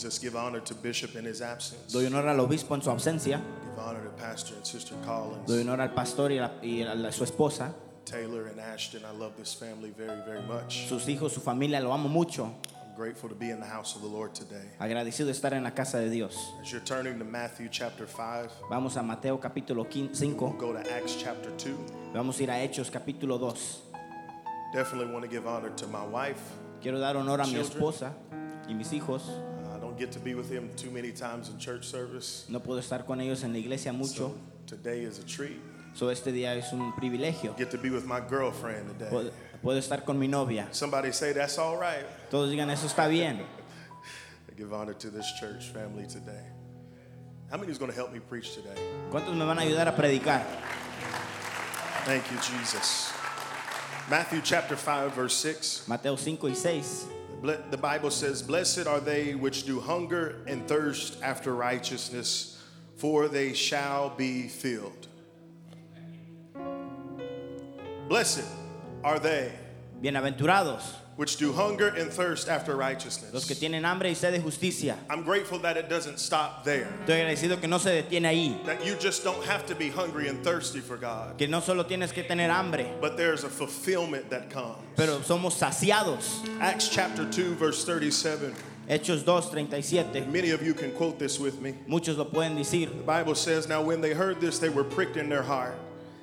Just give honor to Bishop in his absence. Doy honor al obispo en su ausencia. Give honor to Pastor and Sister Collins, Doy honor al pastor y a, y a su esposa, Taylor and Ashton. I love this family very, very much. sus hijos, su familia. Lo amo mucho. I'm grateful to be in the house of the Lord today. Agradecido de estar en la casa de Dios. As you're turning to Matthew chapter 5, Vamos a Mateo capítulo 5. we'll go to Acts chapter 2. Vamos a ir a Hechos capítulo 2. Definitely want to give honor to my wife. Quiero dar honor a mi esposa y mis hijos. Get to be with him too many times in church service. No puedo estar con ellos en la iglesia mucho. So today is a treat. So este día es un privilegio. Get to be with my girlfriend today. Puedo, puedo estar con mi novia. Somebody say that's all right. Todos digan eso está bien. I give honor to this church family today. How many is going to help me preach today? ¿Cuántos me van a ayudar a predicar? Thank you, Jesus. Matthew chapter 5, verse 6. Mateo 5 y 6. The Bible says, Blessed are they which do hunger and thirst after righteousness, for they shall be filled. Blessed are they Bienaventurados which do hunger and thirst after righteousness. los que tienen hambre y sed de justicia. I'm grateful that it doesn't stop there. Estoy agradecido que no se detiene ahí. That you just don't have to be hungry and thirsty for God, Que no solo tienes que tener hambre, but there's a fulfillment that comes. pero somos saciados. Acts chapter 2, verse 37. Hechos 2, 37. Many of you can quote this with me. Muchos lo pueden decir. The Bible says, Now when they heard this, they were pricked in their heart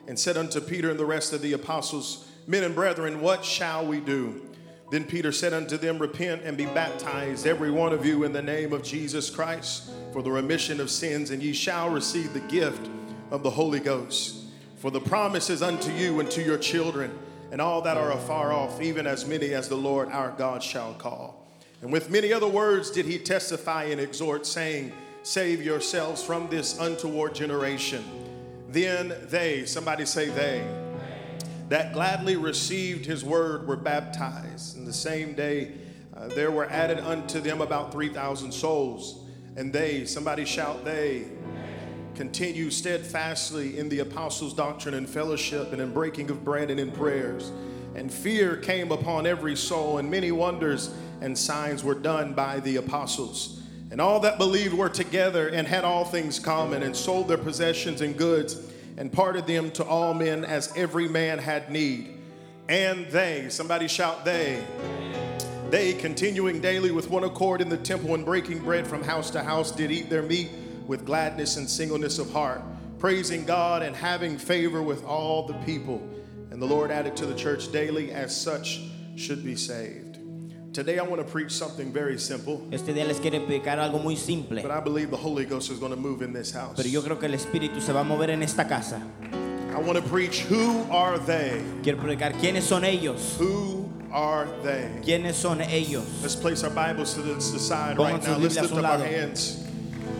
and said unto Peter and the rest of the apostles, Men and brethren, what shall we do? Then Peter said unto them, Repent and be baptized, every one of you, in the name of Jesus Christ, for the remission of sins, and ye shall receive the gift of the Holy Ghost. For the promise is unto you and to your children, and all that are afar off, even as many as the Lord our God shall call. And with many other words did he testify and exhort, saying, Save yourselves from this untoward generation. Then they, somebody say they, that gladly received his word were baptized. And the same day uh, there were added unto them about 3,000 souls. And they, somebody shout, they, continue steadfastly in the apostles' doctrine and fellowship and in breaking of bread and in prayers. And fear came upon every soul, and many wonders and signs were done by the apostles. And all that believed were together and had all things common, and sold their possessions and goods, and parted them to all men as every man had need. And they, somebody shout, they, they, continuing daily with one accord in the temple and breaking bread from house to house, did eat their meat with gladness and singleness of heart, praising God and having favor with all the people. And the Lord added to the church daily as such should be saved. Today I want to preach something very simple, Este día les quiero explicar algo muy simple. but I believe the Holy Ghost is going to move in this house. Pero yo creo que el Espíritu se va a mover en esta casa. I want to preach who are they? Quiero predicar quiénes son ellos. Who are they? ¿Quiénes son ellos? Let's place our Bibles to the, to the side Pongan right now. Let's lift up our hands.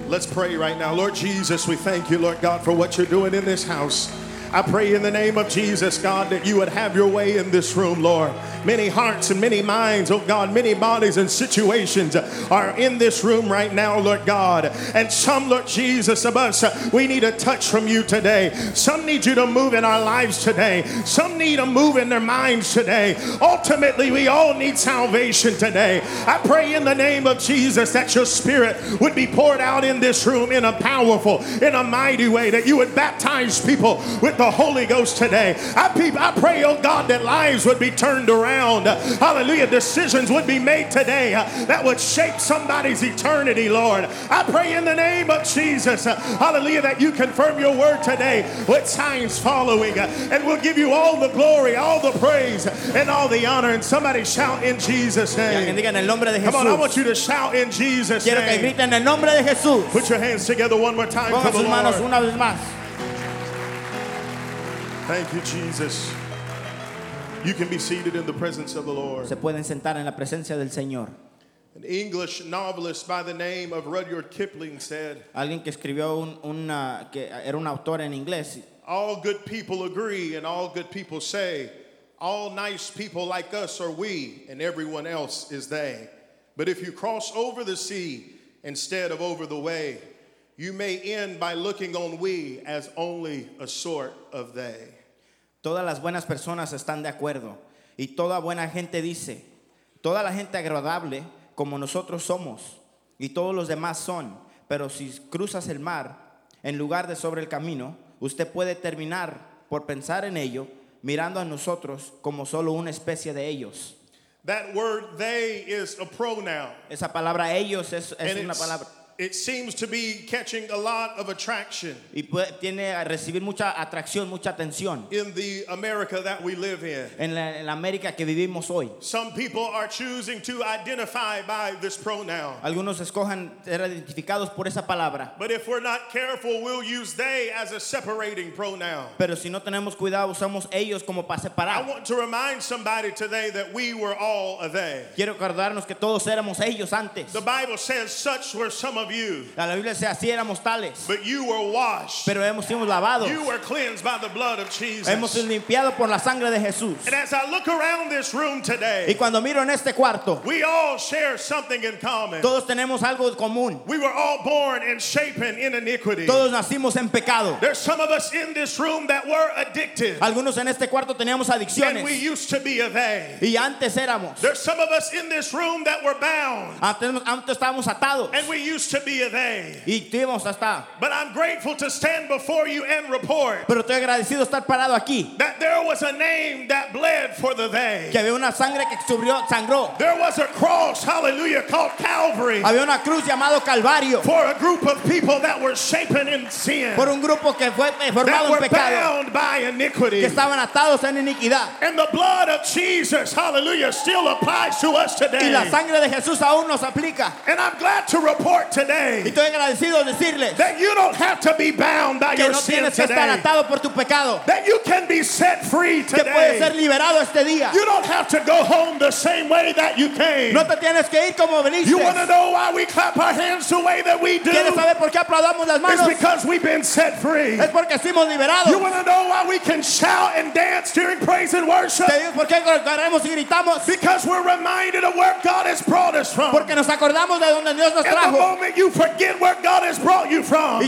Let's pray right now. Lord Jesus, we thank you, Lord God, for what you're doing in this house. I pray in the name of Jesus, God, that you would have your way in this room, Lord. Many hearts and many minds, oh God, many bodies and situations are in this room right now, Lord God. And some, Lord Jesus, of us, we need a touch from you today. Some need you to move in our lives today. Some need a move in their minds today. Ultimately, we all need salvation today. I pray in the name of Jesus that your spirit would be poured out in this room in a powerful, in a mighty way, that you would baptize people with the Holy Ghost today. I, peop- I pray, oh God, that lives would be turned around. Hallelujah. Decisions would be made today uh, that would shape somebody's eternity, Lord. I pray in the name of Jesus, uh, hallelujah, that you confirm your word today with signs following. uh, And we'll give you all the glory, all the praise, and all the honor. And somebody shout in Jesus' name. diga el nombre de Come on, I want you to shout in Jesus' Quiero que name. griten el nombre de Jesús. Put your hands together one more time Pongan sus manos Lord. una vez más. Thank you, Jesus. You can be seated in the presence of the Lord. Se pueden sentar en la presencia del Señor. An English novelist by the name of Rudyard Kipling said, Alguien que escribió un, una- que era un autor en inglés. All good people agree and all good people say, all nice people like us are we and everyone else is they. But if you cross over the sea instead of over the way, you may end by looking on we as only a sort of they. Todas las buenas personas están de acuerdo. Y toda buena gente dice, toda la gente agradable como nosotros somos. y todos los demás son. Pero si cruzas el mar en lugar de sobre el camino, usted puede terminar por pensar en ello, mirando a nosotros como solo una especie de ellos. That word they is a pronoun. Esa palabra ellos es, es una palabra it seems to be catching a lot of attraction y puede- tiene a recibir mucha atracción, mucha atención in the America that we live in. en la, en la América que vivimos hoy. Some people are choosing to identify by this pronoun. Algunos escojan ser identificados por esa palabra, But if we're not careful, we'll use they as a separating pronoun. pero si no tenemos cuidado usamos ellos como para separar. I want to remind somebody today that we were all a they. Quiero acordarnos que todos éramos ellos antes. The Bible says, Such were some of you, La Biblia dice así éramos tales, but you were washed. pero hemos sido lavados. You were cleansed by the blood of Jesus. Hemos sido limpiados por la sangre de Jesús. And as I look around this room Y today, cuando miro en este cuarto, we all share something in common. todos tenemos algo común. We were all born and shapen in iniquity. Todos nacimos en pecado. There's some of us in this room that were addicted, Algunos en este cuarto teníamos and we adicciones used to be a they. y antes éramos. There's some of us in this room that were bound, Antes, antes estábamos atados and we used to be a they. y tuvimos hasta. But I'm grateful to stand before you and report Pero estoy agradecido estar parado aquí. that there was a name that bled for the they. Que había una sangre que subió, sangró. There was a cross, hallelujah, called Calvary Había una cruz llamado Calvario for a group of people that were shapen in sin, por un grupo que fue that formado were en pecado, bound by iniquity. que estaban atados en iniquidad. And the blood of Jesus, hallelujah, still applies to us Y today. la sangre de Jesús aún nos aplica. And I'm glad to report Y today estoy agradecido de decirles that you don't have to be bound by que your no sin tienes que estar today. atado por tu pecado. That you can be set free Que puedes ser today. liberado este día. You don't have to go home the same way that you came. No te tienes que ir como veniste. You want to know why we clap our hands the way that we do? ¿Quieres saber por qué aplaudamos las It's because we've been set free. Es porque fuimos liberados. You want to know why we can shout and dance during praise and worship? Te digo por qué corremos y gritamos. Because we're reminded of where God has brought us from. Porque nos acordamos de donde Dios nos the trajo. You forget where God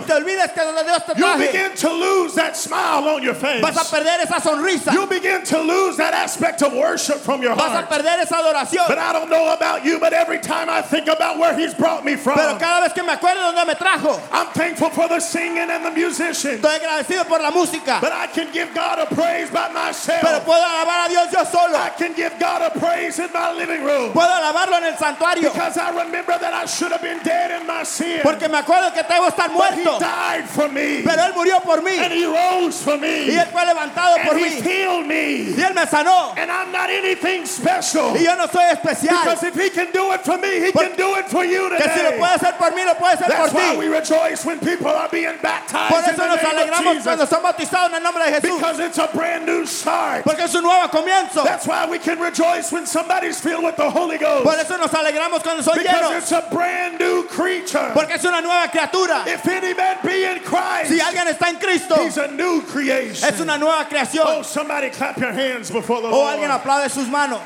te olvides que Dios te you begin to lose that smile on your face. vas a perder esa sonrisa. You begin to lose that aspect of worship from your heart. Vas a perder esa adoración. But I don't know about you, but every time I think about where He's brought me from, Pero cada vez que me acuerdo donde me trajo, I'm thankful for the singing and the musicians. estoy agradecido por la música. But I can give God a praise by myself. Pero puedo alabar a Dios yo solo. I can give God a praise in my living room. Puedo alabarlo en el santuario. Because I remember that I should have been dead in my sin. Porque me acuerdo que debo estar muerto. Died for me. Pero Él murió por mí. And He rose for Y me. Él fue levantado por And He mí. healed me. Y Él me sanó. And I'm not anything special. Y yo no soy especial. Because if He can do it for me, He can do it for you today. Que si lo puede hacer por mí, lo puede hacer por That's why we rejoice when people are being Por baptized in eso the nos name of alegramos cuando Jesus. son bautizados en el nombre de Jesús. Because it's a brand new start. Porque es un nuevo comienzo. That's why we can rejoice when somebody's filled with the Holy Por Ghost. eso nos alegramos cuando son Because llenos. it's a brand new creature. Porque es una nueva criatura. If any man be in Christ, Si alguien está en Cristo, he's a new creation. es una nueva Oh, creación. somebody clap your hands before the O Lord. alguien aplaude sus manos.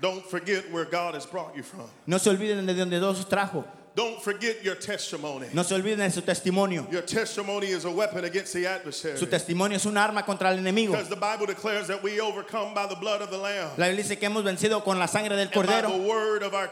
Don't forget where God has brought you from. No se olviden de donde Dios os trajo. Don't forget your testimony. No se olviden de su testimonio. Your testimony is a weapon against the adversary. Su testimonio es un arma contra el enemigo. Because the Bible declares that we overcome by the blood of the Lamb La Biblia dice que hemos vencido con la sangre del and by cordero the word of our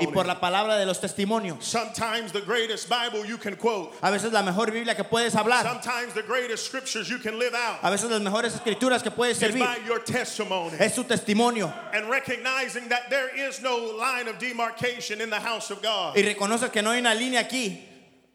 y por la palabra de los testimonios. Sometimes the greatest Bible you can quote. A veces la mejor Biblia que puedes hablar. Sometimes the greatest scriptures you can live out A veces las mejores escrituras que puedes is servir by your testimony. es su testimonio. And recognizing that there is no line of demarcation in the house of God. Y reconoces que no hay una línea aquí.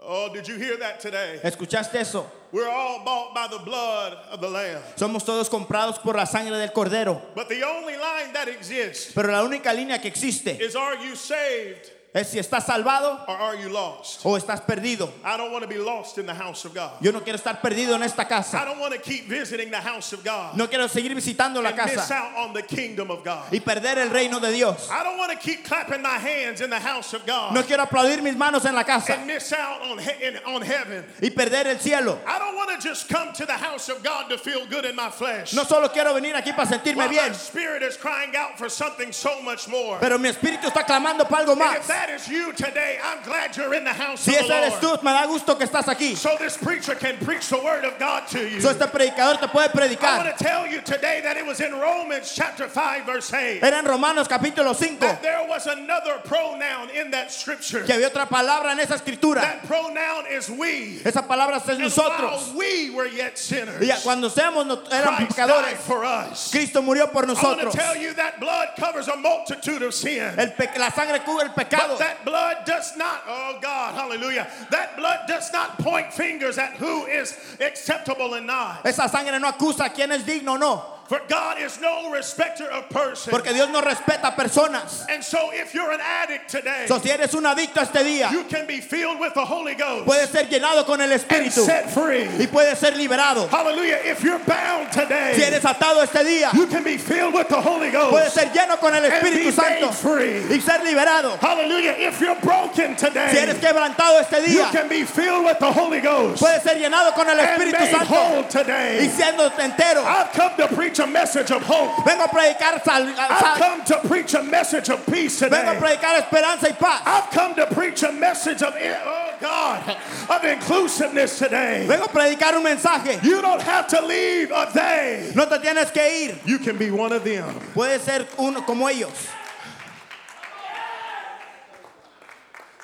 Oh, did you hear that today? ¿Escuchaste eso? We're all bought by the blood of the Lamb. Somos todos comprados por la sangre del cordero. But the only line that exists Pero la única línea que existe is are you saved es si estás salvado or are you lost? o estás perdido. I don't want to be lost in the house of God. Yo no quiero estar perdido en esta I casa. don't want to keep visiting the house of God No quiero seguir visitando la and miss casa out on the kingdom of God. y perder el reino de Dios. I don't want to keep clapping my hands in the house of God No quiero aplaudir mis manos en la casa and miss out on, he- in- on heaven. y perder el cielo. I don't want to just come to the house of God to feel good in my flesh. No solo quiero venir aquí para sentirme While my bien, spirit is crying out for something so much more. pero mi espíritu está clamando para algo más. That is you today, I'm glad you're in the house Si of the eres Lord. tú, me da gusto que estás aquí. So this preacher can preach the word of God to you. So este predicador te puede I predicar. want to tell you today that it was in Romans chapter 5 verse 8 Era en Romanos capítulo 5 that there was another pronoun in that scripture. que había otra palabra en esa escritura. That pronoun is we. Esa palabra es And nosotros. while we were yet sinners, Y cuando seamos éramos Christ died pecadores, for us. Cristo murió por I want nosotros. to tell you that blood covers a multitude of sin. El la sangre cubre el pecado. But that blood does not, oh God, hallelujah. That blood does not point fingers at who is acceptable and not. Esa sangre no acusa quién es digno no. For God is no respecter of persons. Porque Dios no respeta personas. And so if you're an addict today, So, si eres un adicto este día, you can be filled with the Holy Ghost puedes ser llenado con el and Espíritu set free. y puedes ser liberado. Hallelujah. If you're bound Si today, eres atado este día, you can be filled with the Holy puedes Ghost ser lleno con el and Espíritu be Santo free. y ser liberado. Hallelujah. If you're broken Si eres today, quebrantado este you día, can be filled with the Holy Ghost puedes ser llenado con el and Espíritu made Santo whole y today. siendo entero. I've come to preach a message of hope. Vengo a predicar sal- I've come to preach a message of peace vengo a today. predicar esperanza y paz. I've come to preach a message of, eh, oh God, of inclusiveness today. Vengo a predicar un mensaje. You don't have to leave a they. No te tienes que ir. You can be one of them. Puedes ser uno como ellos.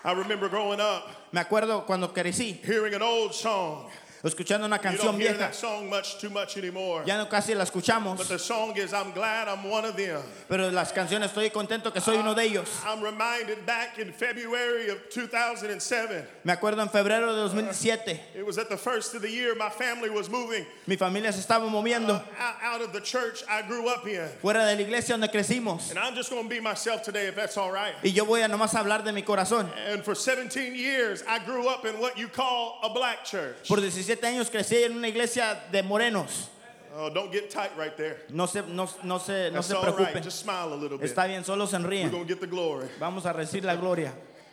I remember growing up Me acuerdo cuando crecí, hearing an old song. Escuchando una canción vieja. much too much. Ya no casi la escuchamos, But the song is I'm glad I'm one of them. pero las canciones estoy contento que soy uno de ellos. I'm reminded back in February of 2007. Me acuerdo en febrero de 2007, It was at the first of the year my family was moving mi familia se estaba moviendo out, out of the church I grew up in. fuera de la iglesia donde crecimos. And I'm just going to be myself today if that's all right. Y yo voy a nomás hablar de mi corazón. And for 17 years, I grew up in what you call a black church. Por 17 años crecí en una iglesia de morenos. Oh, don't get tight right there. No se, no, no se, no That's se all right. preocupen. Just smile a little bit. Está bien, solo sonríen. get the glory. Vamos a recibir la gloria.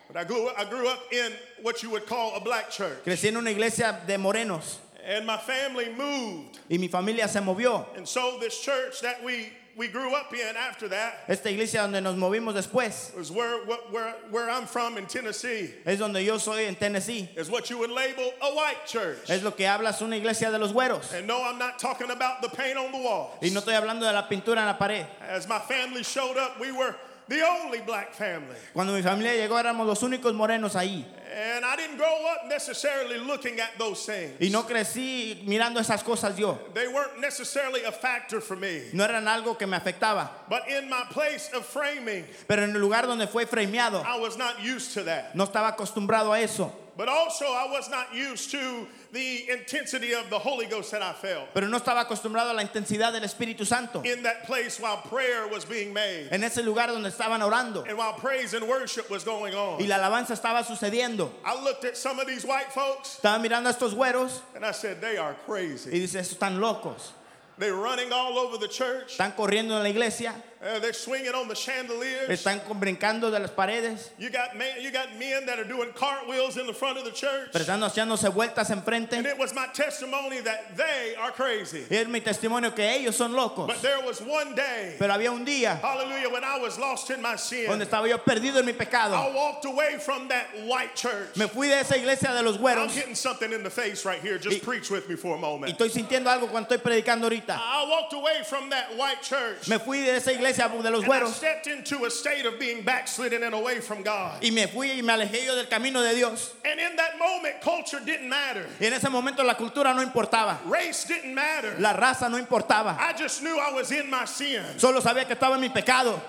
But I grew, I grew up in what you would call a black church. Crecí en una iglesia de morenos And my family moved. y mi familia se movió. And so this church that we, we grew up in after that Esta iglesia donde nos movimos después was where, where, where I'm from in Tennessee. es donde yo soy en Tennessee. Is what you would label a white church. Es lo que hablas una iglesia de los güeros. And no, I'm not talking about the paint on the walls. Y no estoy hablando de la pintura en la pared. As my family showed up, we were the only black family. Cuando mi familia llegó éramos los únicos morenos ahí. And I didn't grow up necessarily looking at those things. Y no crecí mirando esas cosas yo. They weren't necessarily a factor for me. No eran algo que me afectaba. But in my place of framing, Pero en el lugar donde fue frameado, I was not used to that. no estaba acostumbrado a eso. But also, I was not used to the intensity of the Holy Ghost that I felt Pero no estaba acostumbrado a la intensidad del Espíritu Santo. in that place while prayer was being made En ese lugar donde estaban orando and while praise and worship was going on. y la alabanza estaba sucediendo. I looked at some of these white folks Estaba mirando a estos güeros and I said, they are crazy. y dice, estos están locos. They're running all over the church. Están corriendo en la iglesia, Uh, they're swinging on the chandeliers. están brincando de las paredes, You got man, you got men that are doing cartwheels in the front of the church. pero están haciéndose vueltas And enfrente. it was my testimony that they are crazy. Es mi testimonio que ellos son locos. But there was one day, Pero había un día hallelujah, when I was lost in my sin. donde estaba yo perdido en mi pecado. I walked away from that white church. Me fui de esa iglesia de los I'm güeros hitting something in the face right here. Just Y- preach with me for a y moment. estoy sintiendo algo cuando estoy predicando ahorita. I walked away from that white church. Me fui de esa iglesia iglesia de los güeros. Y me fui y me alejé yo del camino de Dios. And in that moment, culture didn't matter. Y en ese momento la cultura no importaba. Race didn't matter. La raza no importaba. I just knew I was in my sin. Solo sabía que estaba en mi pecado.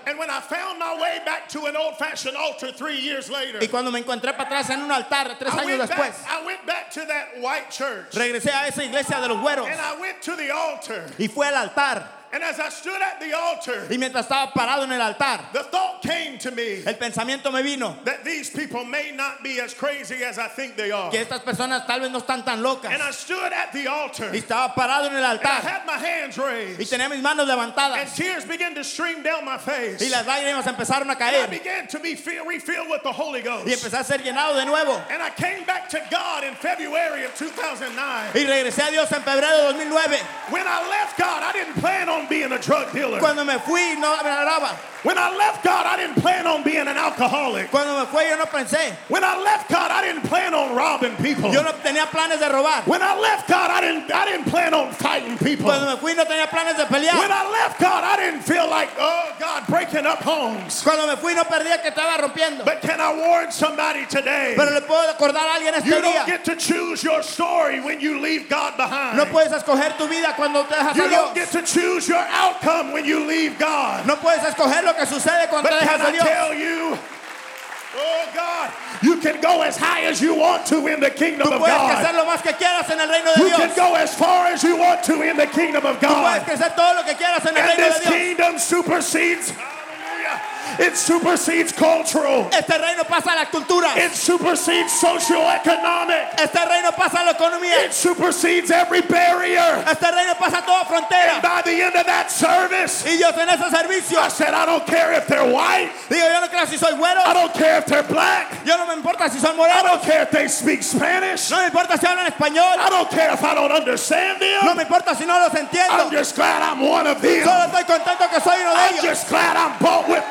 Y cuando me encontré para atrás en un altar tres I años went después, back, I went back to that white church. regresé a esa iglesia de los güeros. And I went to the altar. Y fue al altar. And as I stood at the altar, Y mientras estaba parado en el altar, the thought came to me el pensamiento me vino that these people may not be as crazy as I think they are. que estas personas tal vez no están tan locas. And I stood at the altar Y and estaba parado en el altar. I had my hands raised, y tenía mis manos levantadas And tears began to stream down my face. y las lágrimas empezaron a And I began to be fill, refilled with the Holy Ghost. y empecé a ser llenado de nuevo. And I came back to God in February of 2009. Y regresé a Dios en febrero de 2009. When I left God, I didn't plan on on being a drug dealer. Cuando me fui no me. When I left God, I didn't plan on being an alcoholic. Cuando me fui yo no pensé. When I left God, I didn't plan on robbing people. Yo no tenía planes de robar. When I left God, I didn't I didn't plan on fighting people. Cuando me fui no tenía planes de When. I left God, I didn't feel like, oh God, breaking up homes. Cuando me fui no perdía que estaba rompiendo. But can I warn somebody today? Pero le puedo acordar a alguien You este don't get to choose your story when you leave God behind. No puedes escoger tu vida cuando te dejas You a don't get to choose your outcome when you leave God. No puedes escoger lo que sucede cuando But dejas a I Dios. tell you, oh God, you can go as high as you want to in the kingdom of God. crecer lo más que quieras en el reino de You Dios. can go as far as you want to in the kingdom of God. crecer todo lo que quieras en el And this kingdom supersedes, it supersedes cultural, Este reino pasa la cultura. it supersedes socioeconomic, Este reino pasa la economía. it supersedes every barrier. Este reino pasa toda And by the end of that service, Y yo en ese servicio, I said, I don't care if they're white, digo, yo no creo si soy güero, I don't care if they're black, yo no me importa si son morenos. I don't care if they speak Spanish, no me importa si hablan español, I don't care if I don't understand them. no me importa si no los entiendo. I'm just glad I'm one of them. Solo estoy contento que soy uno de I'm ellos. just glad I'm bought with.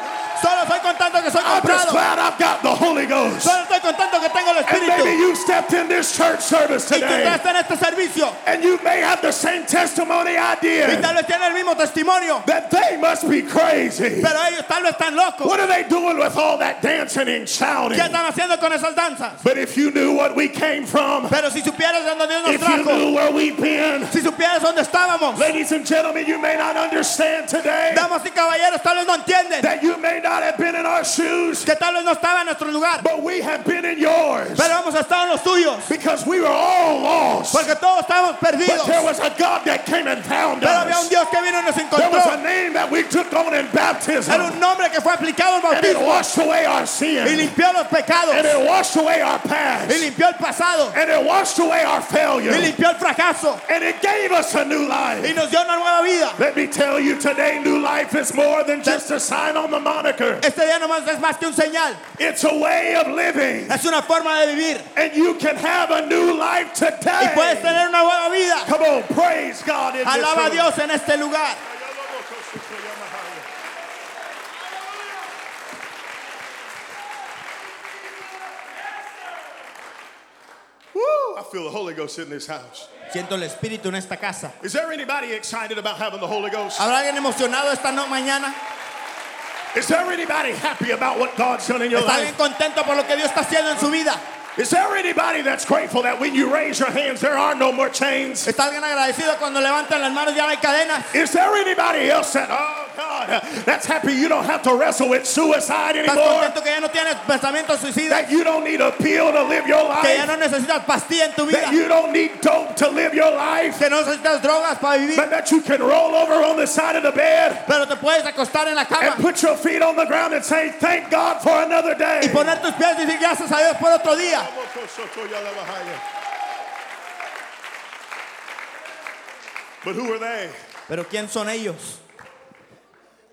Solo contento que soy I'm just comprado. glad I've got the Holy Ghost. Solo estoy que tengo el And maybe Espíritu. you stepped in this church service Y tú today, entraste en este servicio and you may have the same testimony I y did tal vez tiene el mismo testimonio, that they must be crazy. pero ellos tal vez están locos. What are they doing with all that dancing and shouting? ¿Qué están haciendo con esas danzas? But if you knew what we came from, Pero si supieras de dónde Dios nos if you trajo, knew where we've been, si supieras dónde estábamos, ladies and gentlemen, you may not understand today damas y caballeros tal vez no entienden that you may not have been in our shoes, que tal vez no estaba en nuestro lugar, but we have been in yours pero hemos estado en los tuyos, because we were all lost. porque todos estábamos perdidos. But there was a God that came and found Pero había un us. Dios que vino y nos encontró. There was a name that we took on in baptism, Era un nombre que fue aplicado al and it bautismo washed away our sin. y limpió los pecados and it washed away our past. y limpió el pasado and it washed away our y failure, limpió el fracaso and it gave us a new life. y nos dio una nueva vida. Let me tell you today, new life is more than just a sign on the moniker. Este día nomás es más que un señal, It's a way of living, es una forma de vivir and you can have a new life y puedes today. tener una nueva vida. Come on, praise God in Alaba a. Dios en este lugar. Woo, I feel the Holy Ghost in this house. Siento el Espíritu en esta casa. Is there anybody excited about having the Holy Ghost? ¿Habrá alguien emocionado esta no mañana? Is there anybody happy about what God's done in your ¿Está life? alguien contento por lo que Dios está haciendo en su vida? Is there anybody that's grateful that when you raise your hands, there are no more chains? ¿Está alguien agradecido cuando levantan las manos ya no hay cadenas? Is there anybody else that, oh God, that's happy you don't have to wrestle with suicide ¿Estás anymore? contento que ya no tienes pensamientos suicidas? That you don't need a pill to live your Que ya life? no necesitas pastilla en tu vida? That you don't need dope to live your life? Que no necesitas drogas para vivir? But that you can roll over on the side of the bed Pero te puedes acostar en la and put your feet on the ground and say, Thank God for another day. y poner tus pies y decir gracias a Dios por otro día. But who are they? Pero ¿quién son ellos?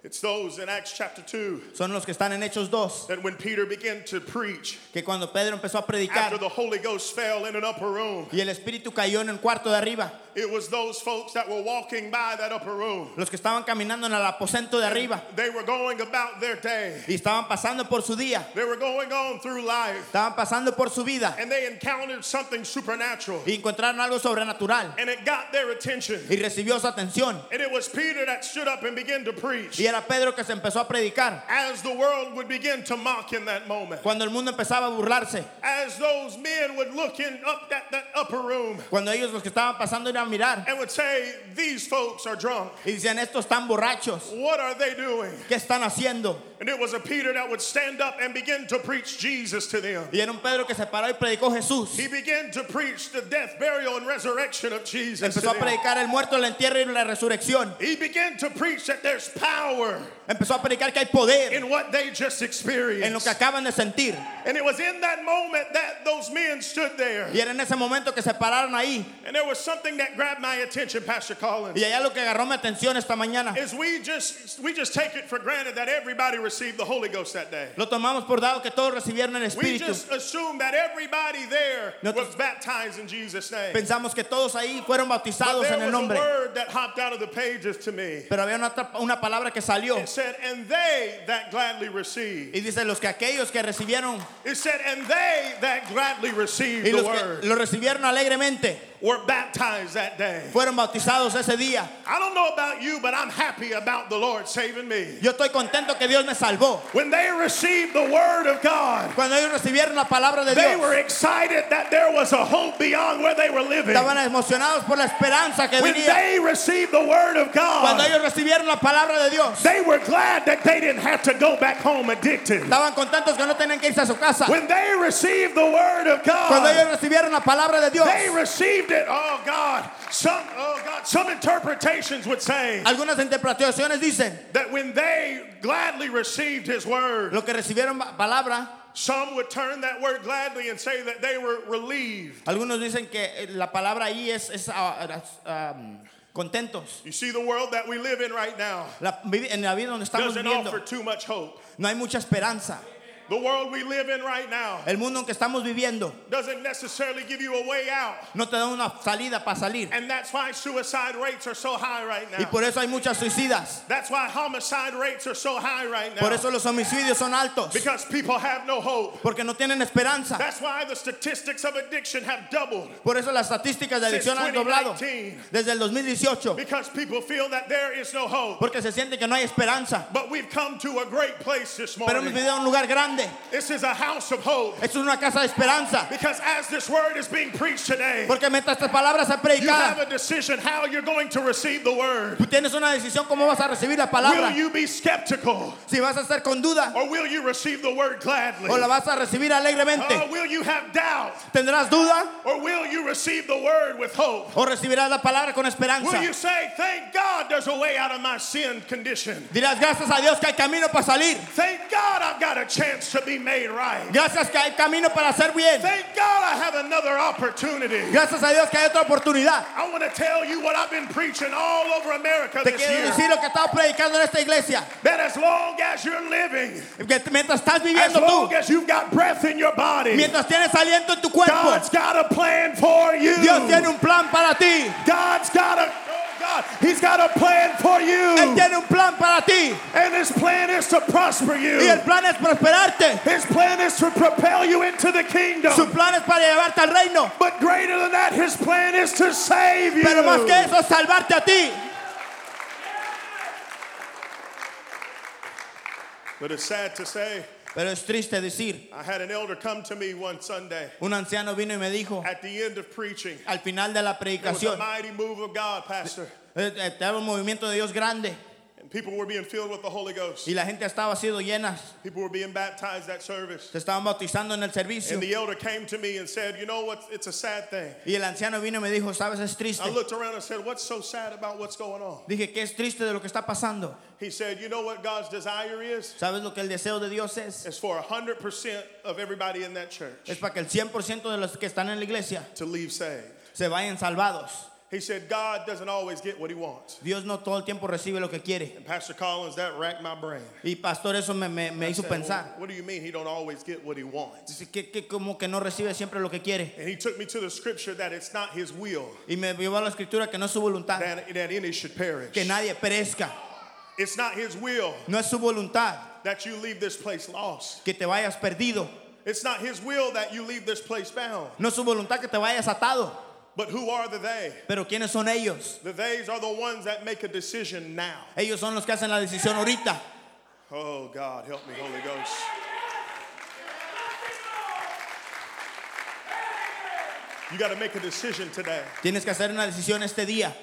It's those in Acts chapter 2 Son los que están en Hechos 2, that when Peter began to preach, que cuando Pedro empezó a after predicar the Holy Ghost fell in an upper room, y el Espíritu cayó en el cuarto de arriba, it was those folks that were walking by that upper room. los que estaban caminando en el aposento de arriba They were going about their day. y estaban pasando por su día, They were going on through life estaban pasando por su vida and they encountered something supernatural y encontraron algo sobrenatural and it got their attention. y recibió su atención. And it was Peter that stood up and began to preach Y era Pedro que se empezó a predicar as the world would begin to mock in that moment. cuando el mundo empezaba a burlarse, As those men would look in up at that upper room cuando ellos los que estaban pasando iban a mirar and would say, These folks are drunk. y decían, estos están borrachos, What are they doing? ¿qué están haciendo? And it was a Peter that would stand up and begin to preach Jesus to them. Y era un Pedro que se paró y predicó Jesús. He began to preach the death, burial, and resurrection of Jesus. Empezó a predicar el muerto, el entierro y la resurrección. He began to preach that there's power Empezó a predicar que hay poder in what they just experienced. en lo que acaban de sentir. And it was in that moment that those men stood there. Y era en ese momento que se pararon ahí. And there was something that grabbed my attention, Pastor Collins. Y allá lo que agarró mi atención esta mañana Is we just we just take it for granted that everybody received the Holy Ghost that day. Lo tomamos por dado que todos recibieron el We Espíritu. just assumed that everybody there Nosotros- was baptized in Jesus' name. Pensamos que todos ahí fueron bautizados en el was a nombre. word that hopped out of the pages to me. Pero había una, palabra que salió. It said, and they that gladly received. Y dice, los que aquellos que recibieron It said, and they that gladly received y the los que word lo recibieron alegremente were baptized that day. fueron bautizados ese día. I don't know about you, but I'm happy about the Lord saving me. Yo estoy contento que Dios me salvó. When they received the word of God, Cuando ellos recibieron la palabra de Dios, they were excited that there was a hope beyond where they were living. estaban emocionados por la esperanza que When venía. they received the word of God, Cuando ellos recibieron la palabra de Dios, they were glad that they didn't have to go back home addicted. estaban contentos que no tenían que irse a su casa. When they received the word of God, Cuando ellos recibieron la palabra de Dios, they received it. Oh God, some oh God, some interpretations would say algunas interpretaciones dicen, that when they gladly received His word, lo que recibieron pa- palabra, some would turn that word gladly and say that they were relieved. algunos dicen que eh, la palabra ahí es, es, ah, um, contentos. You see, the world that we live in right now La en la vida donde estamos doesn't viviendo offer too much hope. no hay mucha esperanza. The world we live in right now El mundo en que estamos viviendo doesn't necessarily give you a way out. no te da una salida para salir. And that's why suicide rates are so high right Y now. por eso hay muchas suicidas. That's why homicide rates are so high right Por now. eso los homicidios son altos. Because people have no hope. Porque no tienen esperanza. That's why the statistics of addiction have doubled. Por eso las estadísticas de adicción han doblado desde el 2018. Because people feel that there is no hope. Porque se siente que no hay esperanza. But we've come to a great place this Pero hemos morning. vivido en un lugar grande. This is a house of hope. Esto es una casa de esperanza. Because as this word is being preached today, Porque mientras estas palabras se you have a decision how you're going to receive the word. tú tienes una decisión cómo vas a recibir la palabra. Will you be skeptical Si vas a estar con duda or will you receive the word gladly? o la vas a recibir alegremente. Uh, will you have doubt ¿Tendrás duda or will you receive the word with hope? o recibirás la palabra con esperanza. Will you say, Thank God there's a way out of my sin condition? Dirás gracias a Dios que hay camino para salir. Thank God I've got a chance to be made right. Gracias que hay camino para hacer bien. Thank God I have another opportunity. Gracias a Dios que hay otra oportunidad. I want to tell you what I've been preaching all over America Te this quiero year. decir lo que estaba predicando en esta iglesia. That as long as you're living, Que mientras estás as viviendo long tú, as you've got breath in your body, mientras tienes aliento en tu cuerpo, God's got a plan for you. Dios tiene un plan para ti. God's got a God, He's got a plan for you. Él tiene un plan para ti. And his plan is to prosper you. Y el plan es prosperarte. His plan is to propel you into the kingdom. Su plan es para llevarte al reino. But greater than that, his plan is to save you. Pero más que eso, salvarte a ti. But it's sad to say, Pero es triste decir, I had an elder come to me one Sunday un anciano vino y me dijo, at the end of preaching. al final de la predicación. It was a mighty move of God, Pastor. Eh, eh, te un movimiento de Dios grande And people were being filled with the Holy Ghost. y la gente estaba siendo llenas, People were being baptized that service. se estaban bautizando en el servicio. And the elder came to me and said, You know what? It's a sad thing. Y el anciano vino y me dijo, sabes, es triste. I looked around and said, What's so sad about what's going on? Dije, ¿qué es triste de lo que está pasando? He said, You know what God's desire is? ¿Sabes lo que el deseo de Dios es? It's for 100% of everybody in that church Es para que el 100% de los que están en la iglesia to leave saved. se vayan salvados. He said, God doesn't always get what he wants. Dios no todo el tiempo recibe lo que quiere. And Pastor Collins, that racked my brain. Y pastor, eso me, me, me I hizo said, "Well, pensar. what do you mean he don't always get what he wants? Dice que, que como que no recibe siempre lo que quiere. And he took me to the scripture that it's not his will Y me llevó a la escritura que no es su voluntad. that, that any should perish. Que nadie perezca. It's not his will No es su voluntad that you leave this place lost. que te vayas perdido. It's not his will that you leave this place bound. No es su voluntad que te vayas atado. But who are the they? Pero ¿quiénes son ellos? The theys are the ones that make a decision now. Ellos son los que hacen la decisión ahorita. Oh God, help me, Holy Ghost. You got to make a decision today. Tienes que hacer una decisión este día.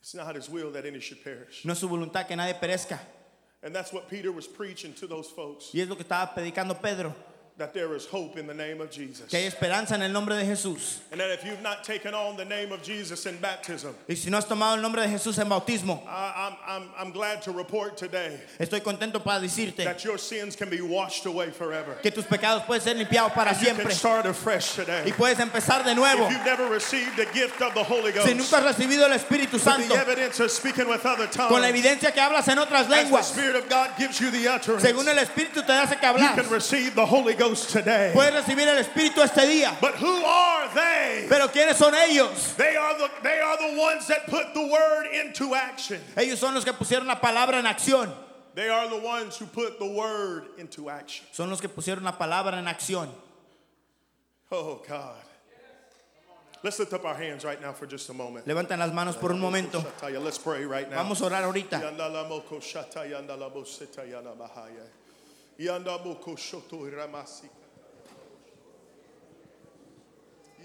It's not his will that any should perish. No es su voluntad que nadie perezca. And that's what Peter was preaching to those folks. Y es lo que estaba predicando Pedro. That there is hope in the name of Jesus. que hay esperanza en el nombre de Jesús. And that if you've not taken on the name of Jesus in baptism, Y si no has tomado el nombre de Jesús en bautismo, I, I'm, I'm, I'm glad to report today estoy contento para decirte that your sins can be washed away forever. que tus pecados pueden ser limpiados para You can siempre start afresh today. y puedes empezar de nuevo. If you've never received the gift of the Holy Ghost, Si nunca has recibido el Espíritu with Santo, the evidence of speaking with other tongues, con la evidencia que hablas en otras lenguas, as the Spirit of God gives you the utterance, según el Espíritu te hace que you can receive the Holy Ghost today. puedes recibir el Espíritu este día. But who are they? Pero ¿quiénes son ellos? They are the they are the ones that put the word into action. Ellos son los que pusieron la palabra en acción. They are the ones who put the word into action. Son los que pusieron la palabra en acción. Oh God. Let's lift up our hands right now for just a moment. Levantan las manos por un momento. Let's pray right now. Vamos a orar ahorita. Yandalamoko shata yandalabo seta yanabahaya. Yandamoko shoto ramasi.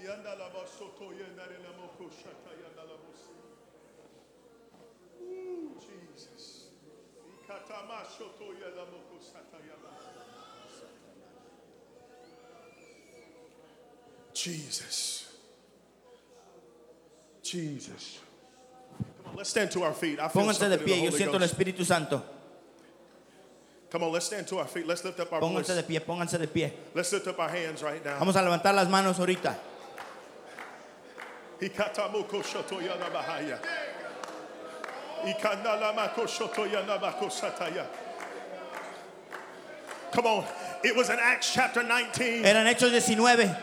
Yandalabo soto yandalamoko shata yandalabo se. Ooh, Jesus. Ikatama shoto yandalamoko sata. Jesus. Jesus. Come on, let's stand to our feet. I feel Pónganse de pie, yo siento el. Espíritu Santo. Come on, let's stand to our feet. Let's lift up our Pónganse de pie, pónganse de pie. Let's lift up our hands right now. Vamos a levantar las manos ahorita. Ikatamoko shoto shoto sataya. Come on. It was in Acts chapter 19 Eran Hechos 19,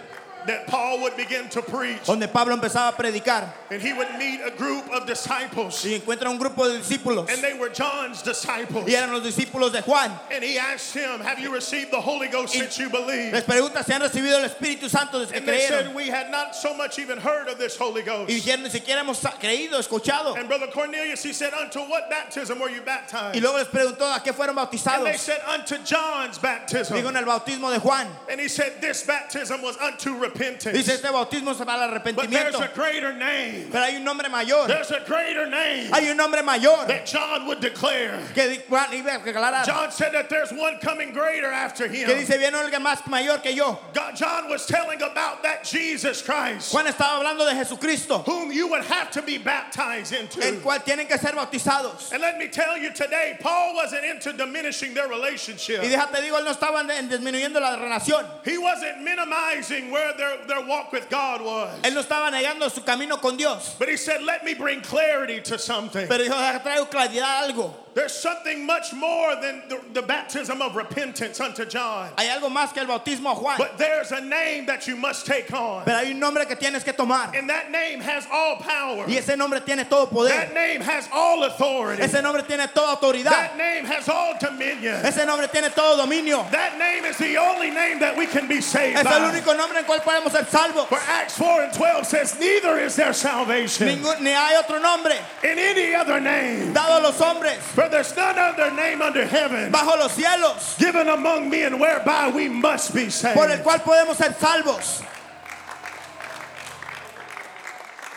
that Paul would begin to preach donde Pablo empezaba a predicar and he would meet a group of disciples y encuentra un grupo de discípulos. and they were John's disciples. Y eran los discípulos de Juan. And he asked him, Have you received the Holy Ghost since you believe? Les pregunta si han recibido el Espíritu Santo desde que And they said, creyeron. We had not so much even heard of this Holy Y Ghost. dijeron, ni siquiera hemos creído, escuchado. And Brother Cornelius, he said, Unto what baptism were you baptized?" Y luego les preguntó a qué fueron bautizados?" And they said, Unto John's baptism. Digo en el bautismo de Juan. And he said, This baptism was unto repentance. Dice, este bautismo es para el But there's arrepentimiento. a greater name. Pero hay un nombre mayor. There's a greater name Hay un nombre mayor that John would declare. que di- Juan iba a declarar. John said that there's one coming greater after Que him. dice, viene alguien más mayor que yo. God, John was telling about that Jesus Christ, Juan estaba hablando de Jesucristo, whom you would have to be baptized into. el cual tienen que ser bautizados. And let me tell you today, Paul wasn't into diminishing their relationship. Y déjate digo, él no estaba en- disminuyendo la relación. He wasn't minimizing where their, their walk with God was. Él no estaba negando su camino con Dios. But he said, let me bring clarity to something. Pero dijo, traigo claridad a algo. There's something much more than the, the baptism of repentance unto John. Hay algo más que el bautismo a Juan. But there's a name that you must take on. Pero hay un nombre que tienes que tomar. And that name has all power. Y ese nombre tiene todo That name has all authority. Ese nombre tiene toda autoridad. That name has all dominion. Ese nombre tiene todo dominio. That name is the only name that we can be saved Es el by. único nombre en cual podemos ser salvos. For Acts 4 and 12 says, Neither is there salvation Ningún- ni hay otro nombre in any other name. dado a los hombres For there's none other name under heaven bajo los cielos given among men whereby we must be saved. por el cual podemos ser salvos.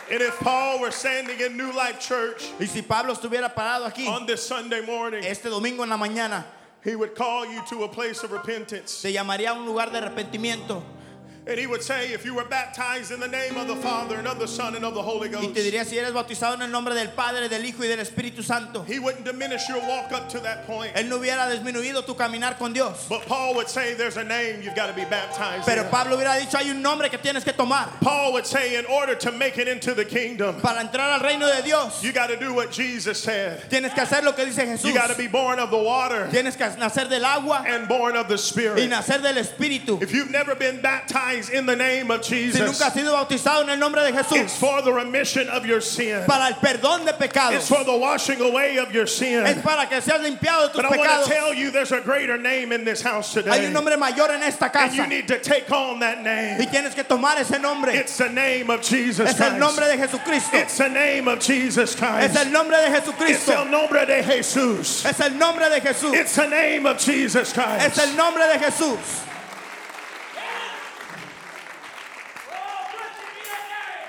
And if Paul were standing in New Life Church Y si Pablo estuviera parado aquí on this Sunday morning, este domingo en la mañana, he would call you to a place of repentance. se llamaría un lugar de arrepentimiento And he would say, if you were baptized in the name of the Father and of the Son and of the Holy y te Ghost, diría si eres bautizado en el nombre del Padre, del Hijo y del Espíritu Santo. he wouldn't diminish your walk up to that point. Él no hubiera disminuido tu caminar con Dios. But Paul would say, there's a name you've got to be baptized Pero in. Pablo hubiera dicho, hay un nombre que tienes que tomar. Paul would say, in order to make it into the kingdom, Para entrar al reino de Dios, you got to do what Jesus said. tienes que hacer lo que dice Jesús. You got to be born of the water Tienes que nacer del agua and born of the Spirit. y nacer del Espíritu. If you've never been baptized in the name of Si Jesus, nunca has sido bautizado en el nombre de Jesús, it's for the remission of your sin. para el perdón de pecados. It's for the washing away of your sin. es para que seas limpiado de tus But I want to tell you, there's a greater name in this house today. Hay un nombre mayor en esta casa. And you need to take on that name. y tienes que tomar ese nombre. It's the name of Jesus Christ. Es el nombre de Jesucristo. It's the name of Jesus Christ. Es el nombre de It's el Jesucristo. nombre de Jesús. Es el nombre de Jesús. It's the name of Jesus Christ. Es el nombre de Jesús.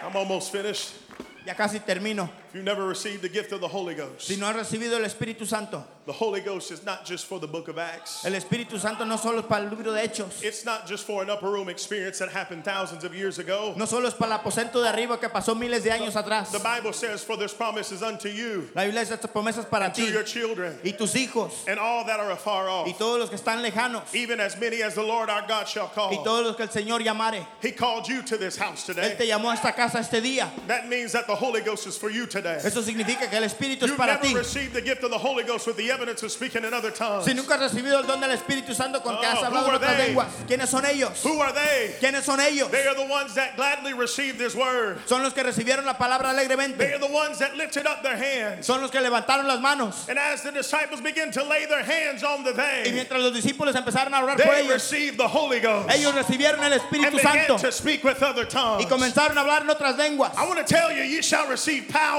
I'm almost finished. Ya casi termino. If you've never received the gift of the Holy Ghost, Si no has recibido el Espíritu Santo, the Holy Ghost is not just for the book of Acts. el Espíritu Santo no solo es para el libro de Hechos, It's not just for an upper room experience that happened thousands of years ago. no solo es para el aposento de arriba que pasó miles de años atrás. The Bible says, For this promise is unto you, La Biblia dice estas promesas para to your children, y tus hijos and all that are afar y off, todos los que están lejanos even as many as the Lord our God shall call. y todos los que el Señor llamare. He called you to this house today. Él te llamó a esta casa este día. That means that the Holy Ghost is for you today. Eso significa que el Espíritu es You've para never ti. received the gift of the Holy Ghost with the evidence of speaking in other tongues. Si nunca has recibido el don del Espíritu Santo con que has Oh, hablado who en are otras they? lenguas, ¿quiénes son ellos? Who are they? ¿Quiénes son ellos? They are the ones that gladly received this word. Son los que recibieron la palabra They alegremente. are the ones that lifted up their hands. Son los que levantaron las manos. And as the disciples begin to lay their hands on the Y vein, mientras los discípulos empezaron a orar por they ellos, received the Holy Ghost ellos recibieron el and Espíritu began Santo to speak with other tongues. y comenzaron a hablar en otras lenguas.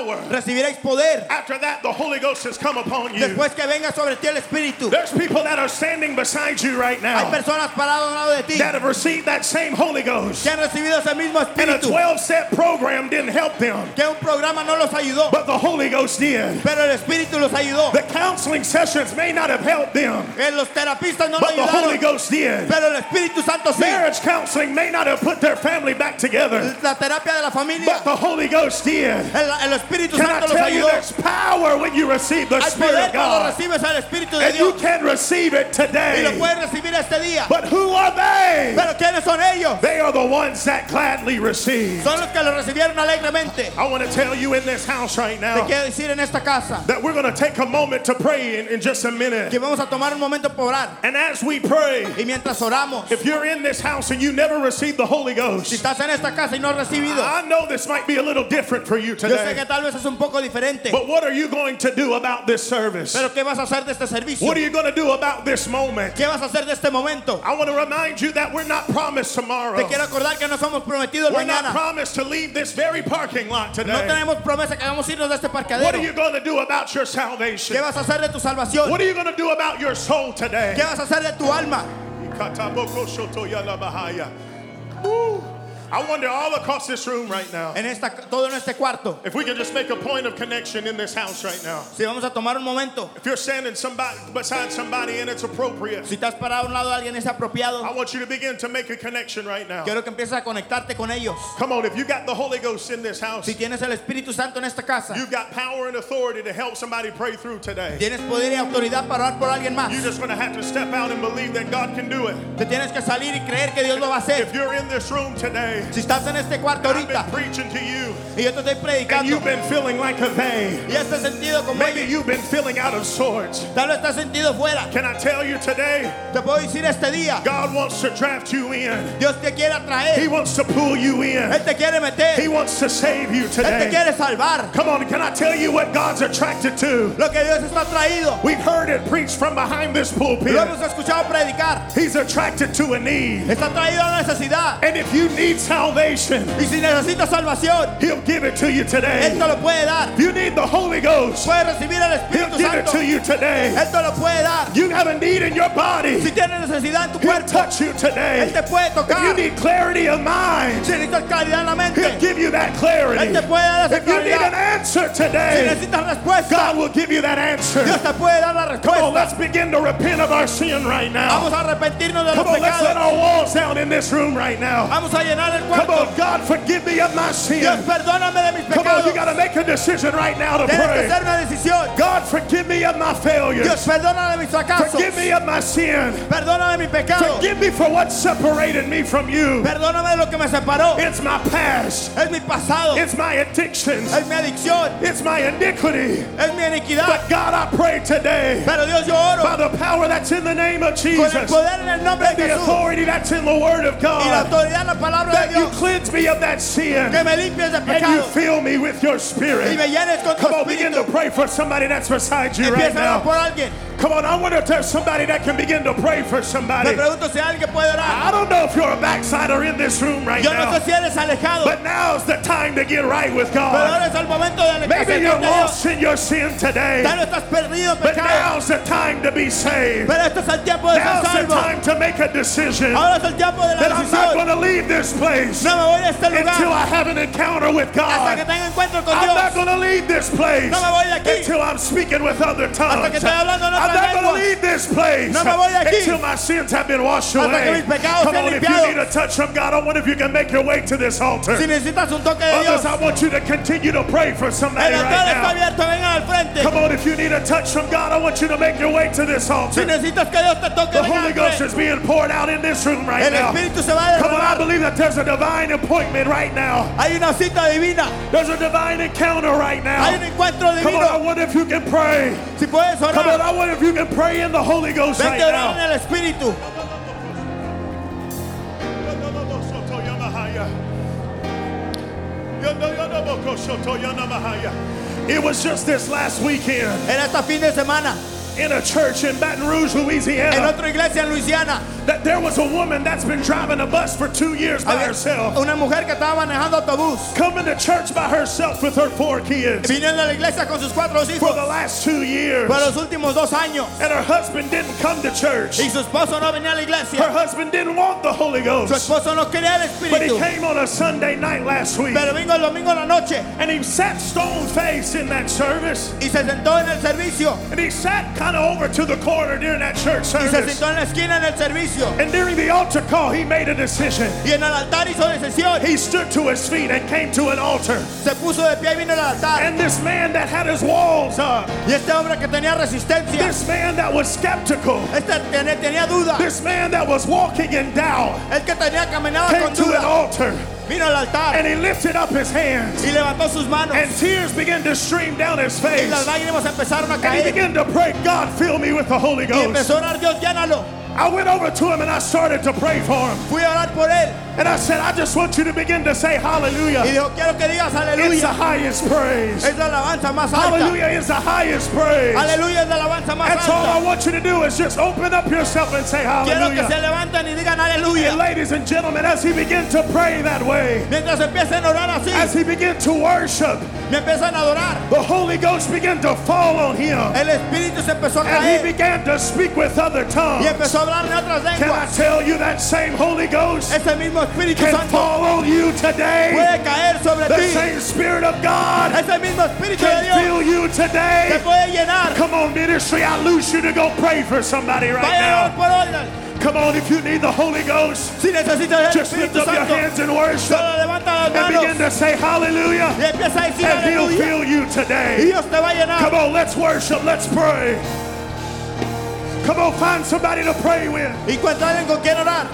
I want to tell you, you shall receive power. Recibiréis poder After that, the Holy Ghost has come upon you. después que venga sobre ti el Espíritu. There's people that are standing beside you right now. Hay personas paradas al lado de ti that have received that same Holy Ghost. que han recibido ese mismo Espíritu. And a 12 step program didn't help them, Que un programa no los ayudó, but the Holy Ghost did. pero el Espíritu los ayudó. The counseling sessions may not have helped them, Que los terapistas no los but the Holy Ghost did. pero el Espíritu Santo sí. Marriage counseling may not have put their family back together, La terapia de la familia, but the Holy Ghost did. el, el Espíritu Can I Santo los tell you there's power when you receive the Spirit of God? recibes al Espíritu de And you can receive it y lo today. puedes recibir este día. But who are they? Pero ¿quiénes son ellos? They are the ones that gladly receive. Son los que lo recibieron alegremente. I want to tell you in this house right Te now quiero decir en esta casa that we're going to take a moment to pray in, in just a minute. que vamos a tomar un momento para orar. And as we pray, Y mientras oramos, if you're in this house and you never received the Holy si Ghost, estás en esta casa y no has recibido, I know this might be a little different for you yo sé today. que tal vez es un poco diferente. But what are you going to do about this service? Pero ¿qué vas a hacer de este servicio? What are you going to do about this moment? ¿Qué vas a hacer de este momento? I want to remind you that we're not promised Te tomorrow. quiero acordar que no somos prometidos We're not promised to leave this very parking lot No today. tenemos promesa que vamos a irnos de este What are you going to do about your salvation? ¿Qué vas a hacer de tu salvación? What are you going to do about your soul today? ¿Qué vas a hacer de tu alma? Woo. I wonder all across this room right now En esta, todo en este cuarto. if we can just make a point of connection in this house right now. Si vamos a tomar un momento. If you're standing somebody beside somebody and it's appropriate, Si estás parado a un lado de alguien es apropiado. I want you to begin to make a connection right now. Quiero que empieces a conectarte con ellos. Come on, if you got the Holy Ghost in this house, Si tienes el Espíritu Santo en esta casa, you've got power and authority to help somebody pray through today. tienes poder y autoridad para orar por alguien más. You're just going to have to step out and believe that God can do it. Te tienes que salir y creer que Dios lo va a hacer. If you're in this room today, Si estás en este cuarto ahorita preaching to you, y yo te estoy and you've been feeling like a they. y has sentido como Maybe you've been feeling out of sorts. tal vez sentido fuera. Can I tell you today, Te puedo decir este día, God wants to draft you in. Dios te quiere He wants to pull you in. Él te quiere meter, He wants to save you Él te today. quiere salvar. Come on, can I tell you what God's attracted to? Lo que Dios está traído, We've heard it preached from behind this lo pulpit. hemos escuchado predicar. He's attracted to a need. Está traído a necesidad. And if you need salvation, Y si necesitas salvación, He'll give it to you Él today. te lo puede dar. You need the Holy Ghost, Puedes recibir el He'll Espíritu give it to you today. Él te lo puede dar. You have a need in your body, Si tienes necesidad en tu He'll cuerpo, touch you Él today. te puede If you need clarity of mind, Si necesitas claridad en la He'll give you that Él clarity. te puede dar esa If you need an answer Si today, necesitas respuesta, God will give you that answer. Dios te puede dar la Come on, let's begin to repent of our sin right now. Vamos a arrepentirnos de los Come on, let's let our walls down in this room right now. Vamos a llenar el Come on, God, forgive me of my sin. Dios, perdóname de mis Come on, you got to make a decision right now to Tienes que pray. hacer una decisión. God, forgive me of my Dios, failures. perdóname de mis fracasos. Forgive me of my sin. Perdóname de mi pecado. Forgive me for what separated me from you. Perdóname de lo que me separó. It's my past. Es mi pasado. It's my addictions. Es mi adicción. It's my iniquity. Es mi iniquidad. But God, I pray today, Pero Dios, yo by the power that's in the name of con el Jesus, poder en el nombre de the authority that's in the Word of y la God, autoridad en la palabra de that you cleanse me of that sin Que me limpies de you fill me with your spirit. me llenes con tu Come on, begin to pray for somebody that's beside you right now. Come on, I wonder if there's somebody that can begin to pray for Me somebody. pregunto si alguien puede orar. I don't know if you're a backslider in this room right now, sé si eres alejado, but now's the time to get right with pero God. ahora es el momento de alejarse Maybe you're lost in your sin today, Tal estás perdido but now's the time to be saved. saved. Pero este es el tiempo de ser Now's the time to make a decision Ahora es el tiempo de that I'm not going to leave this place No me voy de este until I have an encounter with hasta que God. tenga encuentro con I'm not going to leave this place No me voy de aquí. until I'm speaking with other tongues. que estoy hablando en I'm not going to leave this place No me voy de aquí. until my sins have been washed Hasta que away. mis pecados Come on, if you need a touch from God, I wonder if you can make your way to this altar. Si necesitas un toque de Dios, Others, I want you to continue to pray for somebody el altar right está now. abierto. Vengan al frente. Come on, if you need a touch from God, I want you to make your way to this Si altar. necesitas que Dios te toque, The Holy Ghost is being poured out in this room right El now. Espíritu se va a Come on, I believe that there's a divine appointment right now. Hay una cita divina. There's a divine encounter right Hay un now. encuentro Come on, I divino. wonder if you can pray. Si puedes Come on, orar, I wonder if you can pray in the Holy Ghost right vente a orar now. en el Espíritu. It was just this last weekend En esta fin de semana, in a church in Baton Rouge, Louisiana. en otra iglesia en Luisiana, that there was a woman that's been driving a bus for two years by herself, una mujer que estaba manejando autobús. coming to church by herself with her four kids Viniendo a la iglesia con sus cuatro hijos. for the last two years. por los últimos dos años. And her husband didn't come to church. Y su esposo no venía a la iglesia. Her husband didn't want the Holy Ghost. Su esposo no quería el Espíritu. But he came on a Sunday night last week. Pero vino el domingo la noche And he sat stone faced in that service. y se sentó en el servicio. And he sat kind of over to the corner during that church Y se service. sentó en la esquina en el servicio. And during the altar call, he made a decision. Y en el altar hizo decisión. He stood to his feet and came to an altar. Se puso de pie y vino al altar. And this man that had his walls up, Y este hombre que tenía resistencia, this man that was skeptical, este tenía, tenía duda, this man that was walking in doubt, el que tenía caminaba came con to an altar vino al altar and he lifted up his hands. y levantó sus manos And tears began to stream down his y face. las lágrimas empezaron a And he began to pray, God, fill me with the Holy y Ghost. empezó a orar Dios llénalo I went over to him and I started to pray for him. fui a orar por él And I said, I just want you to begin to say hallelujah. y dijo quiero que digas hallelujah. It's the highest praise. es la alabanza más alta Hallelujah is the highest praise. aleluya es la alabanza más That's all I want you to do is just open up yourself and say hallelujah. quiero que se hallelujah. levanten y digan aleluya And ladies and gentlemen, as he began to pray that way, mientras empiecen a orar así as he began to worship, me empiezan a adorar the Holy Ghost began to fall on him. el Espíritu se empezó a caer. And he began to speak with other y tongues. empezó a hablar en otras Can I tell you that same Holy Ghost ese mismo Espíritu can Santo fall on you today? puede caer sobre The ti same Spirit of God ese mismo Espíritu de can Dios fill you te today. puede llenar Come on, ministry, I loose you to go pray for somebody right vaya now. Come on, if you need the Holy Ghost, si just lift up your hands and worship solo levanta las and begin to say hallelujah, y empieza decir and He'll fill you today. Dios te va a Come on, let's worship, let's pray. Come on, find somebody to pray with. encuentra alguien con quien orar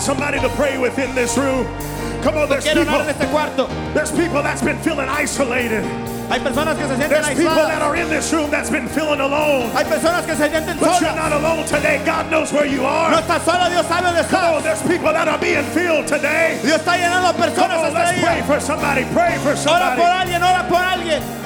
Somebody to pray with in this room. Come on, there's quiero orar en people, este cuarto there's people that's been feeling isolated. hay personas que se sienten There's people that are in this room that's been feeling alone. hay personas que se sienten But you're not alone today. God knows where you no are. estás solo Dios sabe dónde Come on, there's people that are being filled today. Dios está llenando Come on, let's pray for somebody. Pray for ora somebody. por alguien ora por alguien